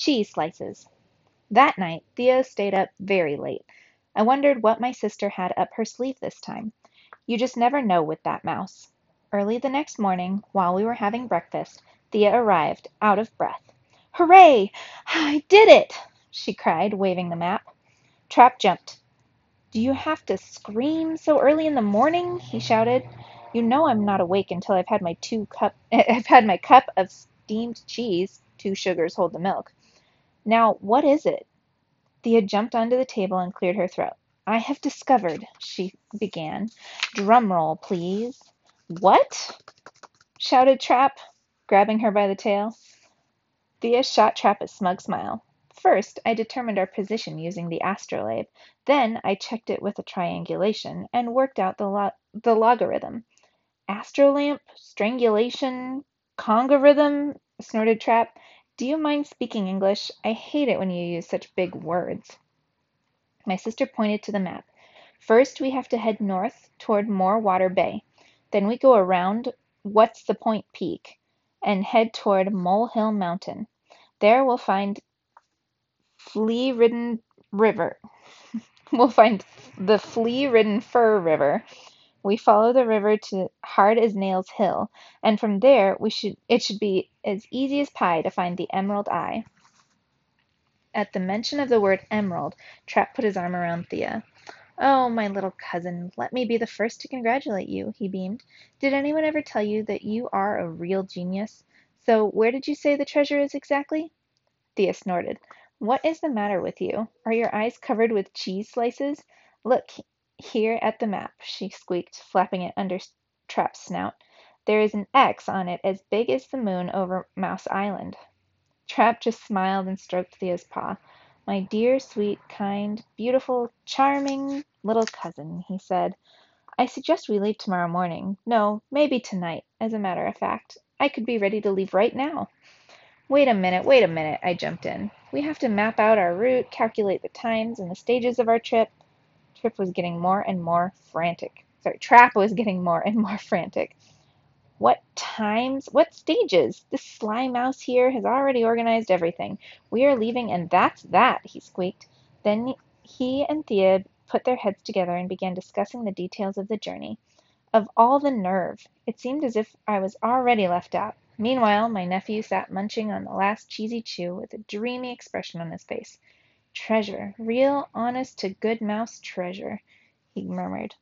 cheese slices. That night Thea stayed up very late. I wondered what my sister had up her sleeve this time. You just never know with that mouse. Early the next morning, while we were having breakfast, Thea arrived, out of breath. "Hooray! I did it!" she cried, waving the map. Trap jumped. "Do you have to scream so early in the morning?" he shouted. "You know I'm not awake until I've had my two cup I've had my cup of steamed cheese two sugars hold the milk. Now what is it?" Thea jumped onto the table and cleared her throat. "I have discovered," she began. "Drum roll, please." "What?" shouted Trap, grabbing her by the tail. Thea shot Trap a smug smile. First, I determined our position using the astrolabe. Then I checked it with a triangulation, and worked out the, lo- the logarithm. Astrolamp, strangulation, congorithm, snorted Trap. Do you mind speaking English? I hate it when you use such big words. My sister pointed to the map. First, we have to head north toward Morewater Bay. Then we go around What's the Point Peak and head toward Molehill Mountain. There we'll find flea-ridden river. we'll find the flea-ridden Fur River. We follow the river to Hard as Nails Hill, and from there we should it should be as easy as pie to find the Emerald Eye. At the mention of the word emerald, Trap put his arm around Thea. "Oh, my little cousin, let me be the first to congratulate you," he beamed. "Did anyone ever tell you that you are a real genius? So where did you say the treasure is exactly?" Thea snorted. "What is the matter with you? Are your eyes covered with cheese slices? Look here at the map," she squeaked, flapping it under Trap's snout. "There is an X on it as big as the moon over Mouse Island." Trap just smiled and stroked Thea's paw. "My dear, sweet, kind, beautiful, charming little cousin," he said. "I suggest we leave tomorrow morning. No, maybe tonight, as a matter of fact. I could be ready to leave right now." "Wait a minute, wait a minute," I jumped in. "We have to map out our route, calculate the times and the stages of our trip." Trip was getting more and more frantic. Sorry, Trap was getting more and more frantic. What times? What stages? This sly mouse here has already organized everything. We are leaving and that's that, he squeaked. Then he and Thea put their heads together and began discussing the details of the journey. Of all the nerve! It seemed as if I was already left out. Meanwhile, my nephew sat munching on the last cheesy chew with a dreamy expression on his face. Treasure, real honest to good mouse treasure, he murmured.